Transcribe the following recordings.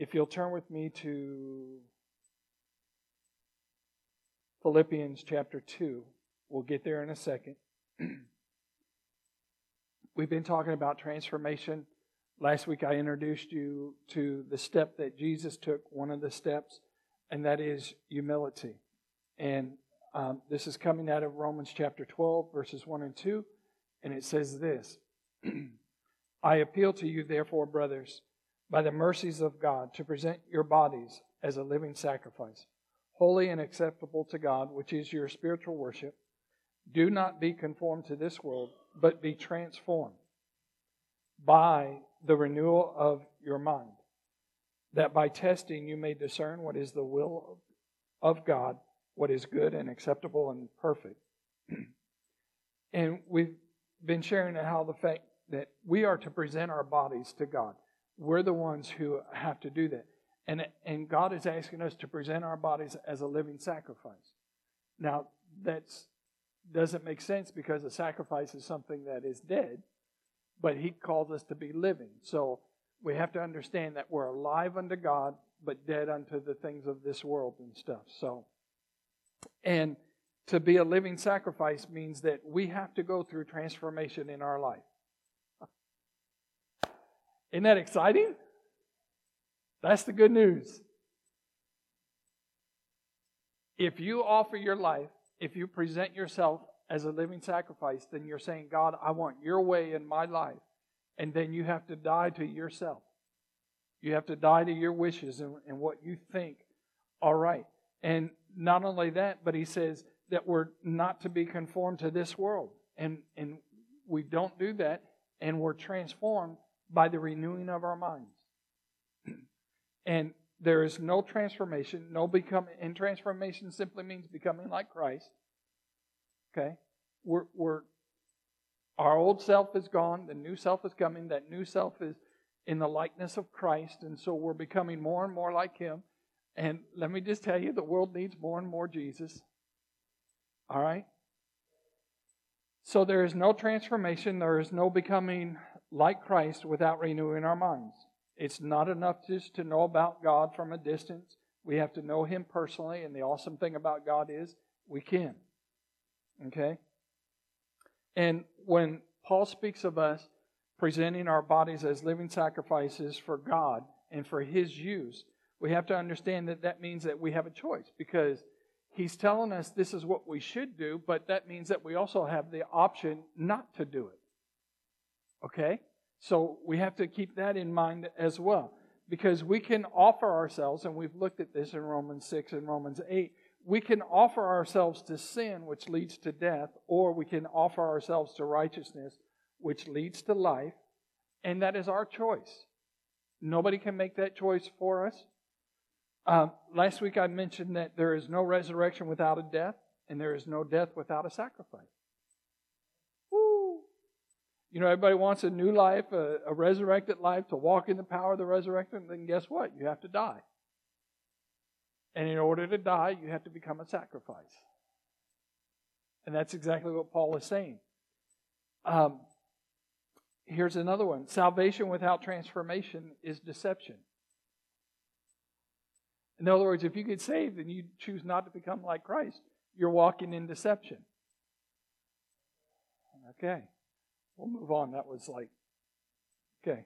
If you'll turn with me to Philippians chapter 2, we'll get there in a second. We've been talking about transformation. Last week I introduced you to the step that Jesus took, one of the steps, and that is humility. And um, this is coming out of Romans chapter 12, verses 1 and 2. And it says this I appeal to you, therefore, brothers, by the mercies of God, to present your bodies as a living sacrifice, holy and acceptable to God, which is your spiritual worship. Do not be conformed to this world, but be transformed by the renewal of your mind, that by testing you may discern what is the will of God, what is good and acceptable and perfect. and we've been sharing how the fact that we are to present our bodies to God. We're the ones who have to do that. And, and God is asking us to present our bodies as a living sacrifice. Now, that doesn't make sense because a sacrifice is something that is dead, but He calls us to be living. So we have to understand that we're alive unto God, but dead unto the things of this world and stuff. So, and to be a living sacrifice means that we have to go through transformation in our life. Isn't that exciting? That's the good news. If you offer your life, if you present yourself as a living sacrifice, then you're saying, God, I want your way in my life. And then you have to die to yourself. You have to die to your wishes and, and what you think are right. And not only that, but he says, that we're not to be conformed to this world. And, and we don't do that, and we're transformed by the renewing of our minds. and there is no transformation, no becoming, and transformation simply means becoming like Christ. Okay? We're, we're, our old self is gone, the new self is coming, that new self is in the likeness of Christ, and so we're becoming more and more like Him. And let me just tell you, the world needs more and more Jesus. All right? So there is no transformation, there is no becoming like Christ without renewing our minds. It's not enough just to know about God from a distance. We have to know Him personally, and the awesome thing about God is we can. Okay? And when Paul speaks of us presenting our bodies as living sacrifices for God and for His use, we have to understand that that means that we have a choice because He's telling us this is what we should do, but that means that we also have the option not to do it. Okay? So we have to keep that in mind as well. Because we can offer ourselves, and we've looked at this in Romans 6 and Romans 8, we can offer ourselves to sin, which leads to death, or we can offer ourselves to righteousness, which leads to life, and that is our choice. Nobody can make that choice for us. Um, last week I mentioned that there is no resurrection without a death, and there is no death without a sacrifice. You know, everybody wants a new life, a, a resurrected life, to walk in the power of the resurrection. Then guess what? You have to die. And in order to die, you have to become a sacrifice. And that's exactly what Paul is saying. Um, here's another one salvation without transformation is deception. In other words, if you get saved and you choose not to become like Christ, you're walking in deception. Okay. We'll move on. That was like, okay.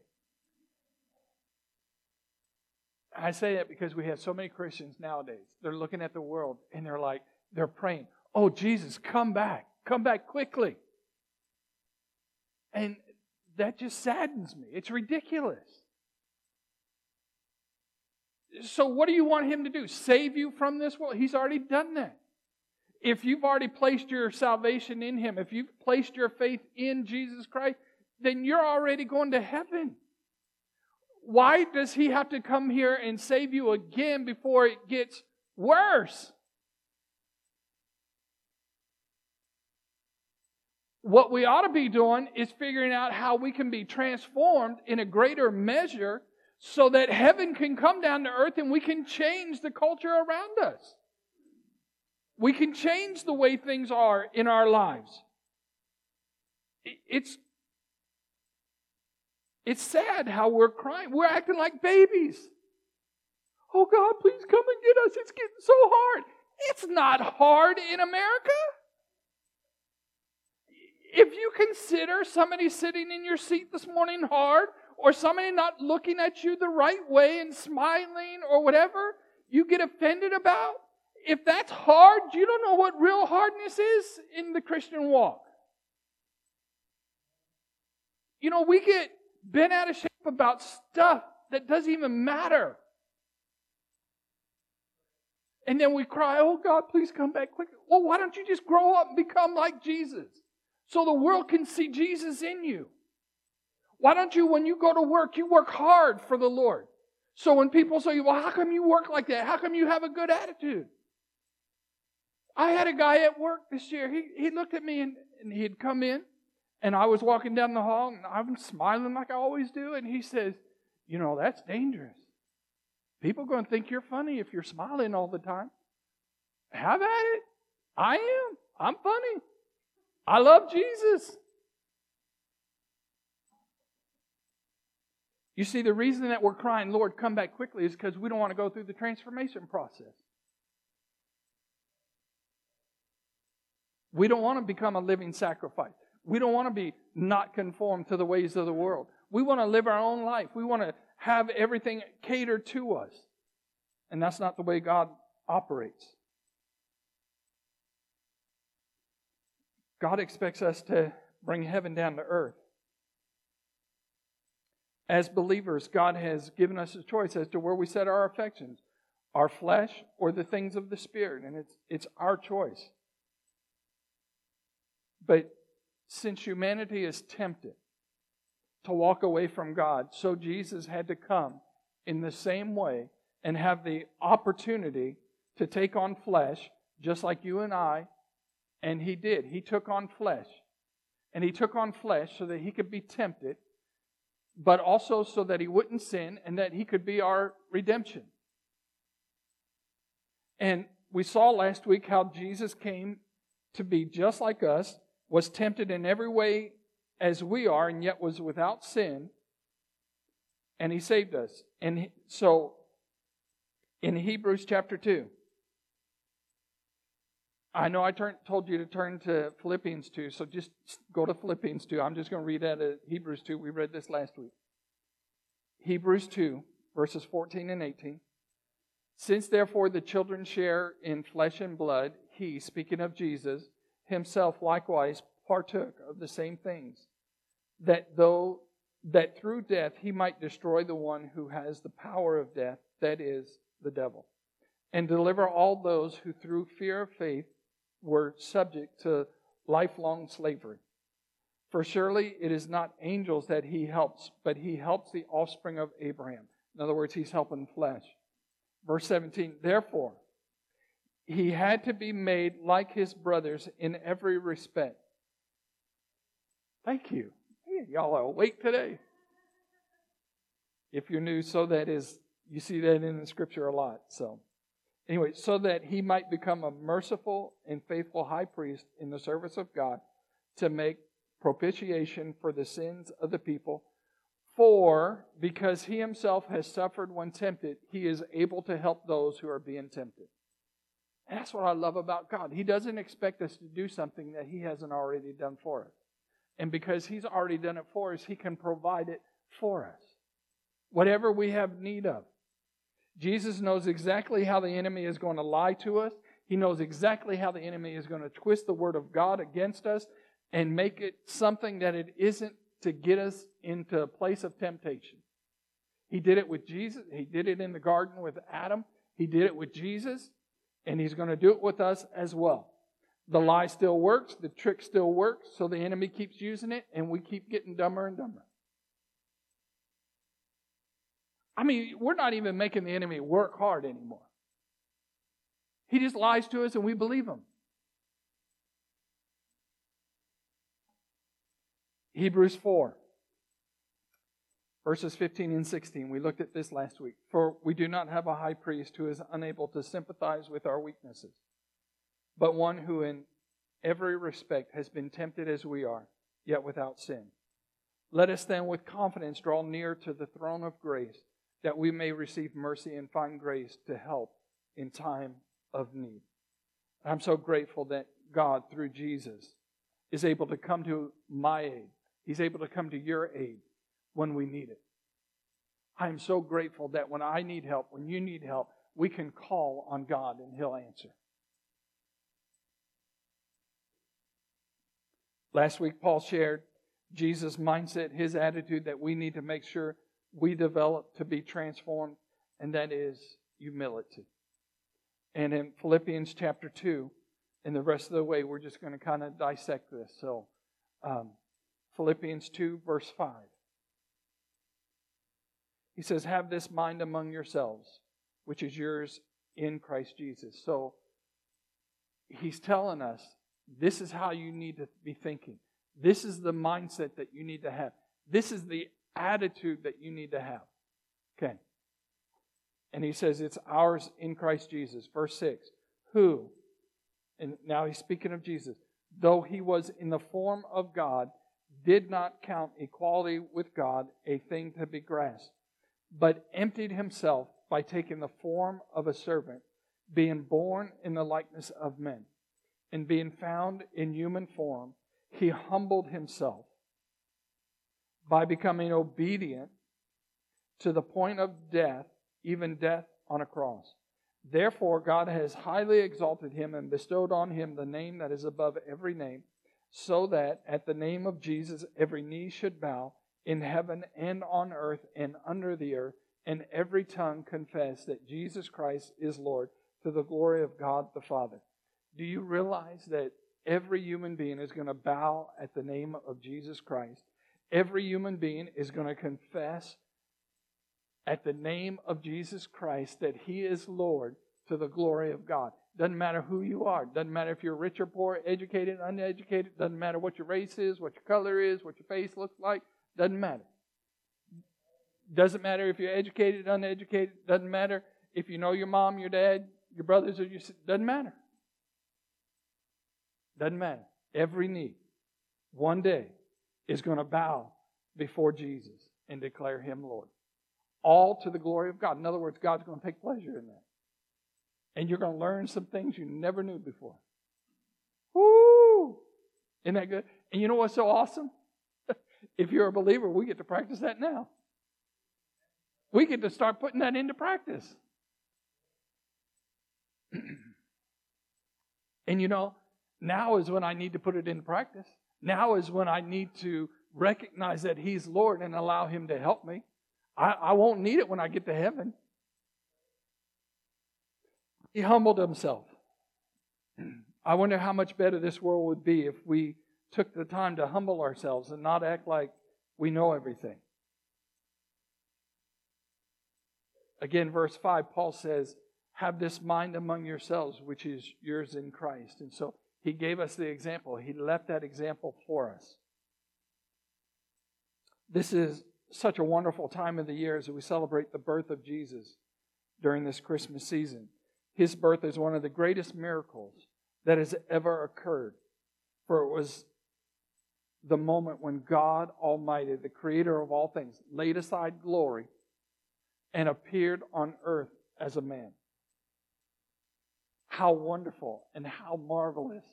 I say that because we have so many Christians nowadays. They're looking at the world and they're like, they're praying, oh, Jesus, come back. Come back quickly. And that just saddens me. It's ridiculous. So, what do you want him to do? Save you from this world? He's already done that. If you've already placed your salvation in him, if you've placed your faith in Jesus Christ, then you're already going to heaven. Why does he have to come here and save you again before it gets worse? What we ought to be doing is figuring out how we can be transformed in a greater measure so that heaven can come down to earth and we can change the culture around us. We can change the way things are in our lives. It's, it's sad how we're crying. We're acting like babies. Oh God, please come and get us. It's getting so hard. It's not hard in America. If you consider somebody sitting in your seat this morning hard, or somebody not looking at you the right way and smiling, or whatever you get offended about, if that's hard, you don't know what real hardness is in the Christian walk. You know, we get bent out of shape about stuff that doesn't even matter. And then we cry, oh God, please come back quick. Well, why don't you just grow up and become like Jesus so the world can see Jesus in you? Why don't you, when you go to work, you work hard for the Lord? So when people say, well, how come you work like that? How come you have a good attitude? I had a guy at work this year. He, he looked at me and, and he'd come in, and I was walking down the hall, and I'm smiling like I always do, and he says, You know, that's dangerous. People are going to think you're funny if you're smiling all the time. Have at it. I am. I'm funny. I love Jesus. You see, the reason that we're crying, Lord, come back quickly, is because we don't want to go through the transformation process. We don't want to become a living sacrifice. We don't want to be not conformed to the ways of the world. We want to live our own life. We want to have everything catered to us. And that's not the way God operates. God expects us to bring heaven down to earth. As believers, God has given us a choice as to where we set our affections our flesh or the things of the Spirit. And it's, it's our choice. But since humanity is tempted to walk away from God, so Jesus had to come in the same way and have the opportunity to take on flesh, just like you and I. And he did. He took on flesh. And he took on flesh so that he could be tempted, but also so that he wouldn't sin and that he could be our redemption. And we saw last week how Jesus came to be just like us was tempted in every way as we are, and yet was without sin, and he saved us. And so, in Hebrews chapter 2, I know I turn, told you to turn to Philippians 2, so just go to Philippians 2. I'm just going to read out of uh, Hebrews 2. We read this last week. Hebrews 2, verses 14 and 18. Since therefore the children share in flesh and blood, he, speaking of Jesus, himself likewise partook of the same things, that though that through death he might destroy the one who has the power of death, that is, the devil, and deliver all those who through fear of faith were subject to lifelong slavery. For surely it is not angels that he helps, but he helps the offspring of Abraham. In other words, he's helping flesh. Verse 17, therefore, he had to be made like his brothers in every respect. Thank you. y'all are awake today. If you're new, so that is, you see that in the scripture a lot. So, anyway, so that he might become a merciful and faithful high priest in the service of God to make propitiation for the sins of the people. For, because he himself has suffered when tempted, he is able to help those who are being tempted. That's what I love about God. He doesn't expect us to do something that He hasn't already done for us. And because He's already done it for us, He can provide it for us. Whatever we have need of. Jesus knows exactly how the enemy is going to lie to us. He knows exactly how the enemy is going to twist the word of God against us and make it something that it isn't to get us into a place of temptation. He did it with Jesus. He did it in the garden with Adam. He did it with Jesus. And he's going to do it with us as well. The lie still works, the trick still works, so the enemy keeps using it, and we keep getting dumber and dumber. I mean, we're not even making the enemy work hard anymore. He just lies to us and we believe him. Hebrews 4. Verses 15 and 16. We looked at this last week. For we do not have a high priest who is unable to sympathize with our weaknesses, but one who in every respect has been tempted as we are, yet without sin. Let us then with confidence draw near to the throne of grace that we may receive mercy and find grace to help in time of need. I'm so grateful that God, through Jesus, is able to come to my aid. He's able to come to your aid when we need it. I am so grateful that when I need help, when you need help, we can call on God and He'll answer. Last week, Paul shared Jesus' mindset, his attitude that we need to make sure we develop to be transformed, and that is humility. And in Philippians chapter 2, and the rest of the way, we're just going to kind of dissect this. So, um, Philippians 2, verse 5. He says, Have this mind among yourselves, which is yours in Christ Jesus. So, he's telling us this is how you need to be thinking. This is the mindset that you need to have. This is the attitude that you need to have. Okay. And he says it's ours in Christ Jesus. Verse 6 Who, and now he's speaking of Jesus, though he was in the form of God, did not count equality with God a thing to be grasped, but emptied himself by taking the form of a servant, being born in the likeness of men. And being found in human form, he humbled himself by becoming obedient to the point of death, even death on a cross. Therefore, God has highly exalted him and bestowed on him the name that is above every name, so that at the name of Jesus every knee should bow in heaven and on earth and under the earth, and every tongue confess that Jesus Christ is Lord to the glory of God the Father. Do you realize that every human being is going to bow at the name of Jesus Christ? Every human being is going to confess at the name of Jesus Christ that He is Lord to the glory of God. Doesn't matter who you are. Doesn't matter if you're rich or poor, educated, uneducated. Doesn't matter what your race is, what your color is, what your face looks like. Doesn't matter. Doesn't matter if you're educated, uneducated. Doesn't matter if you know your mom, your dad, your brothers, or your doesn't matter. Doesn't matter. Every knee, one day, is going to bow before Jesus and declare Him Lord all to the glory of God. In other words, God's going to take pleasure in that. And you're going to learn some things you never knew before. Woo! Isn't that good? And you know what's so awesome? If you're a believer, we get to practice that now. We get to start putting that into practice. and you know, now is when I need to put it into practice. Now is when I need to recognize that He's Lord and allow Him to help me. I, I won't need it when I get to heaven. He humbled himself. I wonder how much better this world would be if we took the time to humble ourselves and not act like we know everything. Again, verse 5, Paul says, Have this mind among yourselves, which is yours in Christ. And so he gave us the example. He left that example for us. This is such a wonderful time of the year as we celebrate the birth of Jesus during this Christmas season. His birth is one of the greatest miracles that has ever occurred, for it was the moment when God Almighty, the creator of all things, laid aside glory and appeared on earth as a man. How wonderful and how marvelous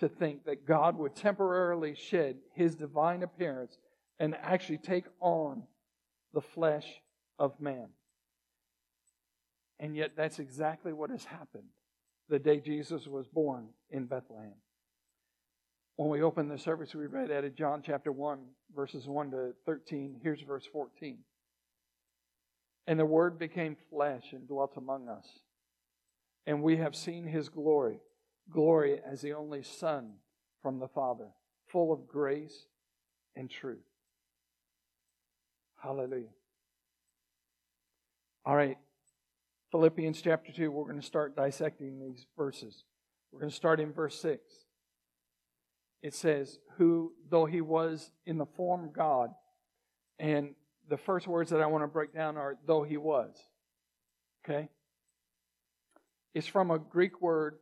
to think that God would temporarily shed his divine appearance and actually take on the flesh of man. And yet, that's exactly what has happened the day Jesus was born in Bethlehem. When we opened the service, we read out of John chapter 1, verses 1 to 13. Here's verse 14. And the Word became flesh and dwelt among us. And we have seen his glory, glory as the only Son from the Father, full of grace and truth. Hallelujah. All right. Philippians chapter 2, we're going to start dissecting these verses. We're going to start in verse 6. It says, Who, though he was in the form of God, and the first words that I want to break down are, though he was. Okay? It's from a Greek word,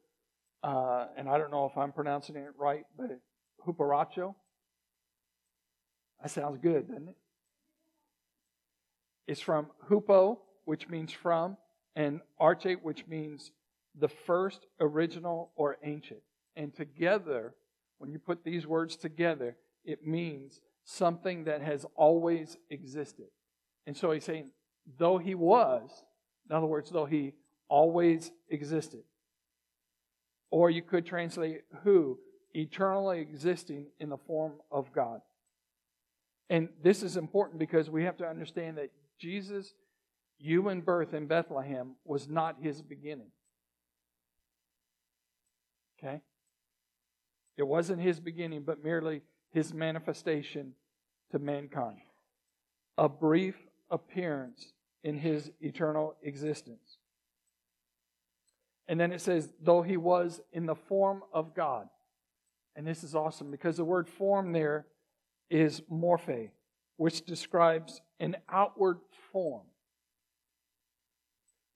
uh, and I don't know if I'm pronouncing it right, but huparacho. That sounds good, doesn't it? it? is from hupo, which means from, and arche, which means the first, original, or ancient. And together, when you put these words together, it means something that has always existed. And so he's saying, though he was, in other words, though he always existed. Or you could translate who, eternally existing in the form of God. And this is important because we have to understand that Jesus' human birth in Bethlehem was not his beginning. Okay? It wasn't his beginning, but merely his manifestation to mankind. A brief appearance in his eternal existence. And then it says, though he was in the form of God. And this is awesome because the word form there is morphe, which describes an outward form,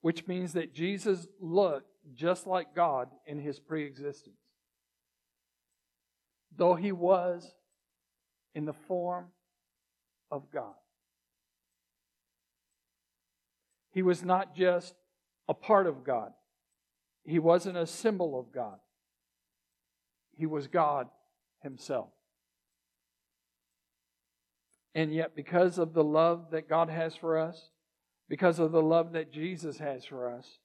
which means that Jesus looked just like God in his pre existence. Though he was in the form of God. He was not just a part of God, he wasn't a symbol of God. He was God Himself. And yet, because of the love that God has for us, because of the love that Jesus has for us,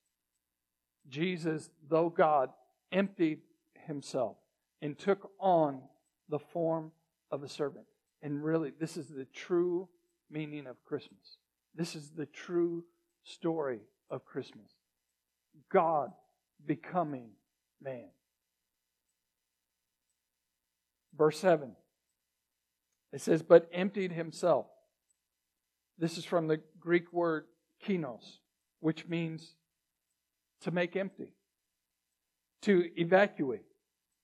Jesus, though God, emptied himself and took on the form of a servant. And really, this is the true meaning of Christmas. This is the true story of Christmas. God becoming man. Verse 7. It says, but emptied himself. This is from the Greek word kinos, which means to make empty, to evacuate,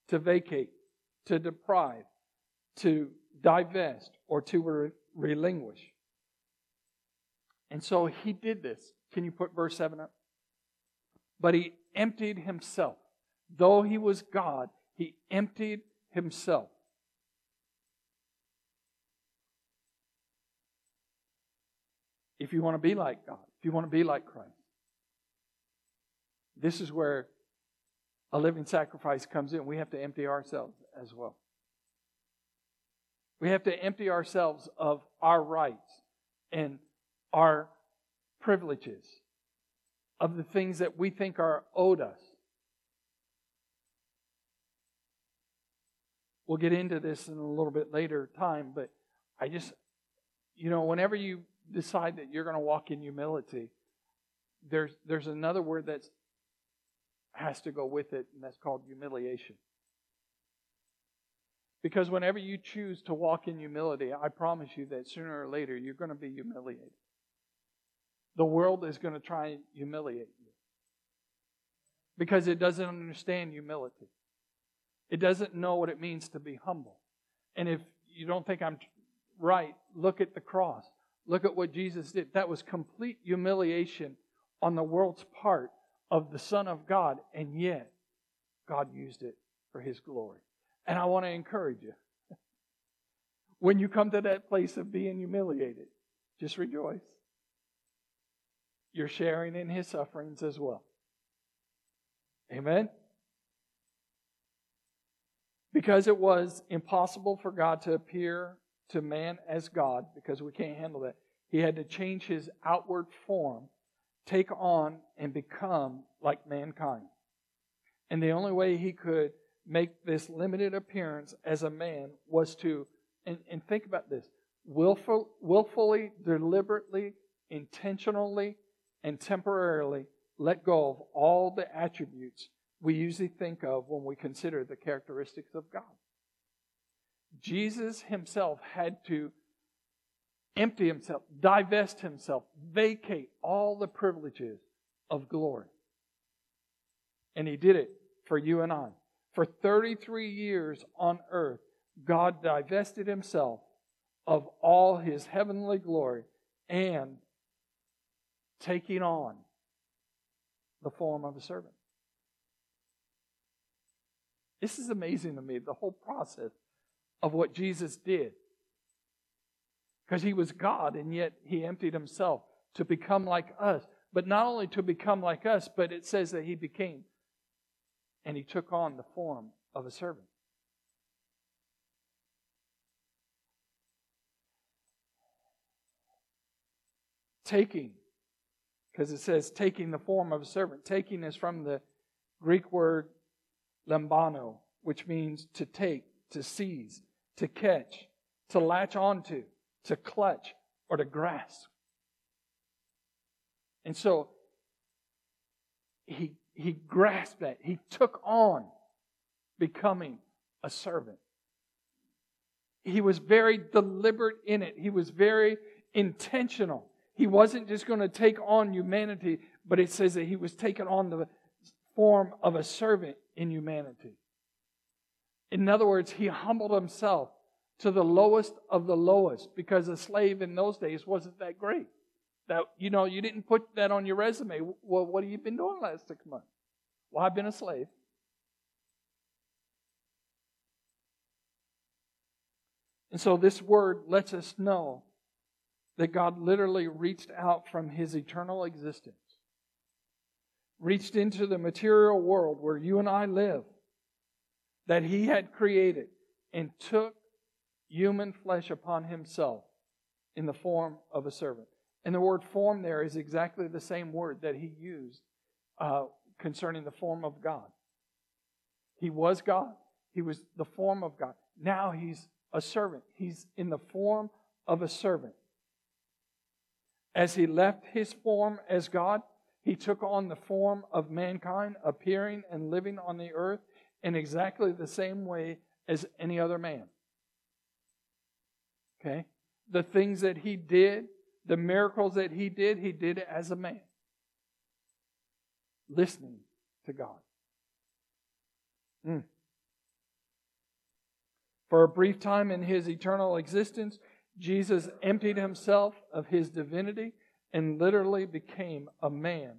to vacate, to deprive, to divest, or to re- relinquish. And so he did this. Can you put verse 7 up? But he emptied himself. Though he was God, he emptied himself. If you want to be like God, if you want to be like Christ, this is where a living sacrifice comes in. We have to empty ourselves as well. We have to empty ourselves of our rights and our privileges, of the things that we think are owed us. We'll get into this in a little bit later time, but I just, you know, whenever you decide that you're going to walk in humility, there's, there's another word that has to go with it, and that's called humiliation. Because whenever you choose to walk in humility, I promise you that sooner or later you're going to be humiliated. The world is going to try and humiliate you because it doesn't understand humility. It doesn't know what it means to be humble. And if you don't think I'm right, look at the cross. Look at what Jesus did. That was complete humiliation on the world's part of the Son of God, and yet God used it for His glory. And I want to encourage you. when you come to that place of being humiliated, just rejoice. You're sharing in His sufferings as well. Amen? Because it was impossible for God to appear to man as God because we can't handle that. He had to change his outward form, take on and become like mankind. And the only way he could make this limited appearance as a man was to, and, and think about this, willful, willfully, deliberately, intentionally, and temporarily let go of all the attributes we usually think of when we consider the characteristics of God. Jesus himself had to empty himself, divest himself, vacate all the privileges of glory. And he did it for you and I. For 33 years on earth, God divested himself of all his heavenly glory and taking on the form of a servant. This is amazing to me, the whole process of what Jesus did. Because he was God, and yet he emptied himself to become like us. But not only to become like us, but it says that he became and he took on the form of a servant. Taking, because it says taking the form of a servant. Taking is from the Greek word lambano, which means to take, to seize, to catch, to latch onto, to clutch, or to grasp. And so he, he grasped that. He took on becoming a servant. He was very deliberate in it. He was very intentional. He wasn't just going to take on humanity, but it says that he was taking on the form of a servant in humanity. In other words, he humbled himself to the lowest of the lowest because a slave in those days wasn't that great. That you know, you didn't put that on your resume. Well, what have you been doing last six months? Well, I've been a slave. And so this word lets us know that God literally reached out from his eternal existence, reached into the material world where you and I live, that he had created, and took human flesh upon himself in the form of a servant. And the word form there is exactly the same word that he used uh, concerning the form of God. He was God, he was the form of God. Now he's a servant, he's in the form of a servant. As he left his form as God, he took on the form of mankind, appearing and living on the earth in exactly the same way as any other man. Okay? The things that he did the miracles that he did, he did it as a man, listening to God. Mm. For a brief time in his eternal existence, Jesus emptied himself of his divinity and literally became a man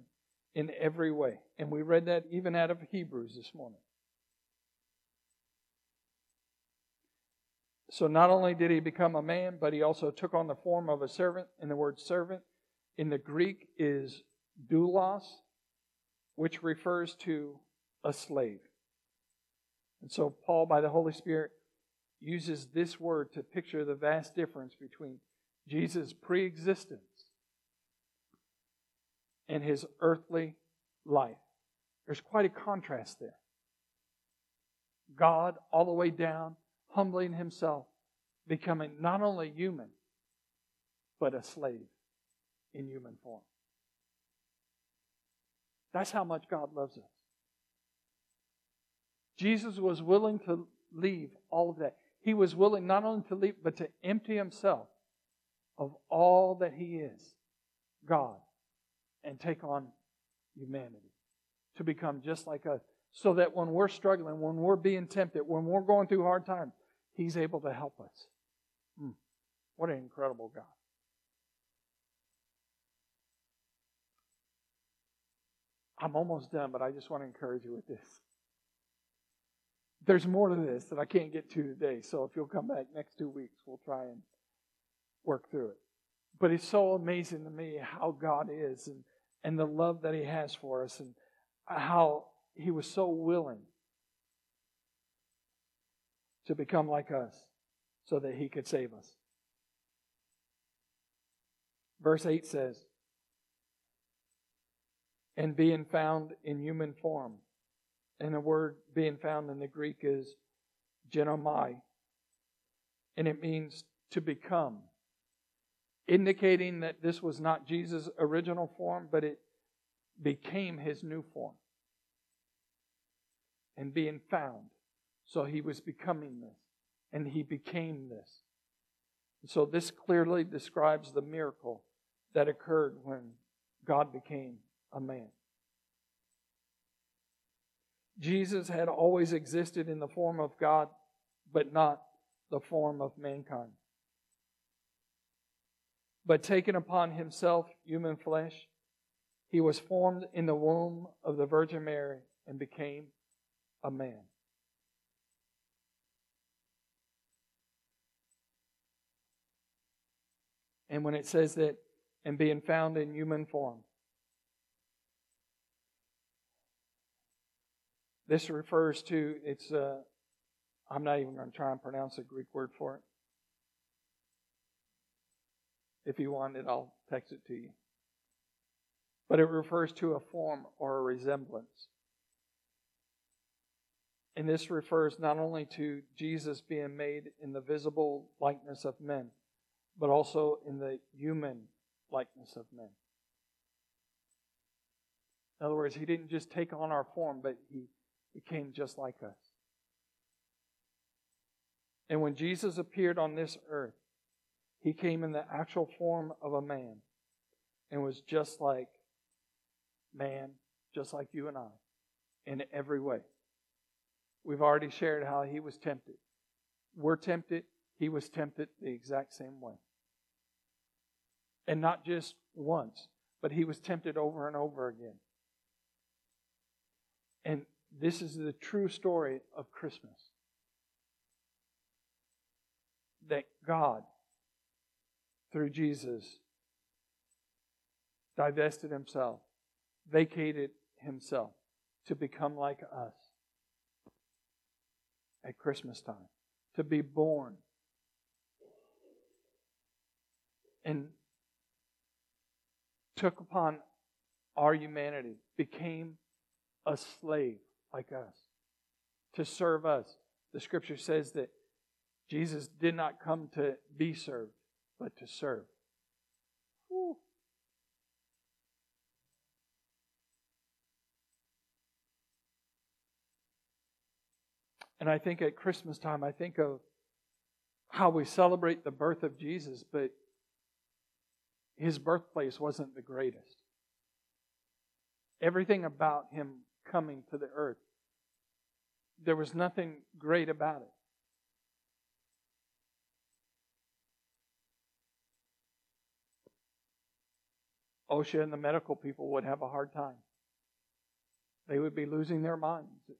in every way. And we read that even out of Hebrews this morning. So not only did he become a man, but he also took on the form of a servant. And the word servant in the Greek is doulos, which refers to a slave. And so Paul, by the Holy Spirit, uses this word to picture the vast difference between Jesus' pre existence and his earthly life. There's quite a contrast there. God, all the way down, humbling himself, becoming not only human, but a slave in human form. That's how much God loves us. Jesus was willing to leave all of that. He was willing not only to leave, but to empty himself of all that he is, God, and take on humanity, to become just like us. So that when we're struggling, when we're being tempted, when we're going through hard times, He's able to help us. Hmm. What an incredible God. I'm almost done, but I just want to encourage you with this. There's more to this that I can't get to today, so if you'll come back next two weeks, we'll try and work through it. But it's so amazing to me how God is and, and the love that He has for us and how He was so willing to become like us so that he could save us. Verse 8 says, and being found in human form. And the word being found in the Greek is genomai, and it means to become, indicating that this was not Jesus' original form, but it became his new form. And being found. So he was becoming this, and he became this. So this clearly describes the miracle that occurred when God became a man. Jesus had always existed in the form of God, but not the form of mankind. But taking upon himself human flesh, he was formed in the womb of the Virgin Mary and became a man. And when it says that, and being found in human form. This refers to, it's, uh, I'm not even going to try and pronounce a Greek word for it. If you want it, I'll text it to you. But it refers to a form or a resemblance. And this refers not only to Jesus being made in the visible likeness of men, but also in the human likeness of men. In other words, he didn't just take on our form, but he became just like us. And when Jesus appeared on this earth, he came in the actual form of a man and was just like man, just like you and I, in every way. We've already shared how he was tempted. We're tempted, he was tempted the exact same way. And not just once, but he was tempted over and over again. And this is the true story of Christmas. That God, through Jesus, divested himself, vacated himself to become like us at Christmas time, to be born. And took upon our humanity, became a slave like us, to serve us. The scripture says that Jesus did not come to be served, but to serve. Whew. And I think at Christmas time, I think of how we celebrate the birth of Jesus, but his birthplace wasn't the greatest. Everything about him coming to the earth, there was nothing great about it. OSHA and the medical people would have a hard time. They would be losing their minds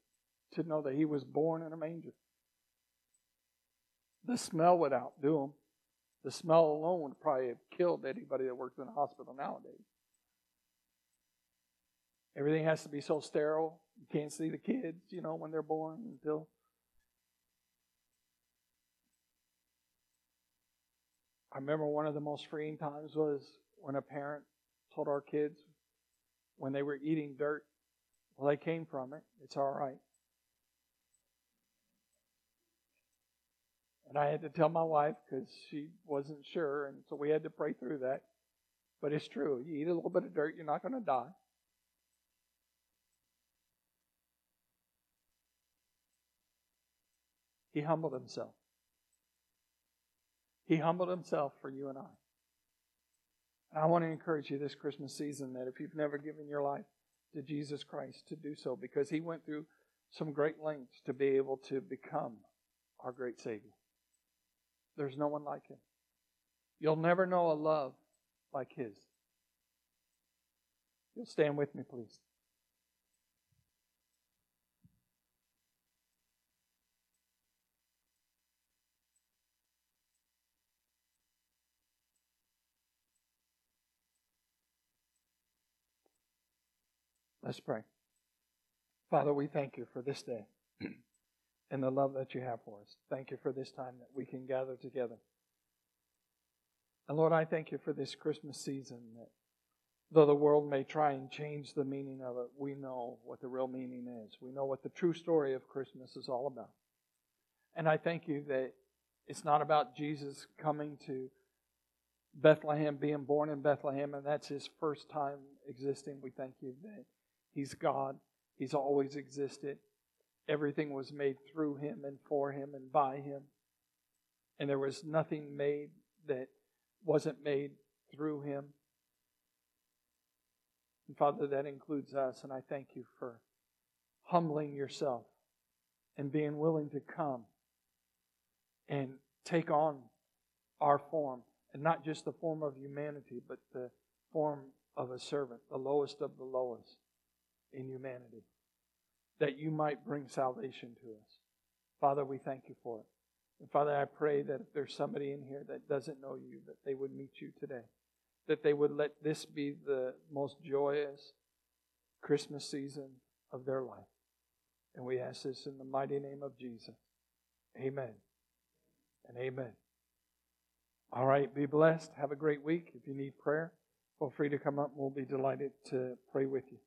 to know that he was born in a manger. The smell would outdo him. The smell alone would probably have killed anybody that works in a hospital nowadays. Everything has to be so sterile. You can't see the kids, you know, when they're born until. I remember one of the most freeing times was when a parent told our kids when they were eating dirt, well, they came from it. It's all right. And I had to tell my wife because she wasn't sure, and so we had to pray through that. But it's true. You eat a little bit of dirt, you're not going to die. He humbled himself. He humbled himself for you and I. And I want to encourage you this Christmas season that if you've never given your life to Jesus Christ, to do so because he went through some great lengths to be able to become our great Savior. There's no one like him. You'll never know a love like his. You'll stand with me, please. Let's pray. Father, we thank you for this day and the love that you have for us. Thank you for this time that we can gather together. And Lord, I thank you for this Christmas season that though the world may try and change the meaning of it, we know what the real meaning is. We know what the true story of Christmas is all about. And I thank you that it's not about Jesus coming to Bethlehem, being born in Bethlehem, and that's his first time existing. We thank you that He's God. He's always existed. Everything was made through him and for him and by him. And there was nothing made that wasn't made through him. And Father, that includes us. And I thank you for humbling yourself and being willing to come and take on our form. And not just the form of humanity, but the form of a servant, the lowest of the lowest in humanity, that you might bring salvation to us. Father, we thank you for it. And Father, I pray that if there's somebody in here that doesn't know you, that they would meet you today. that they would let this be the most joyous Christmas season of their life. And we ask this in the mighty name of Jesus. Amen and amen. All right, be blessed. Have a great week. If you need prayer, feel free to come up. We'll be delighted to pray with you.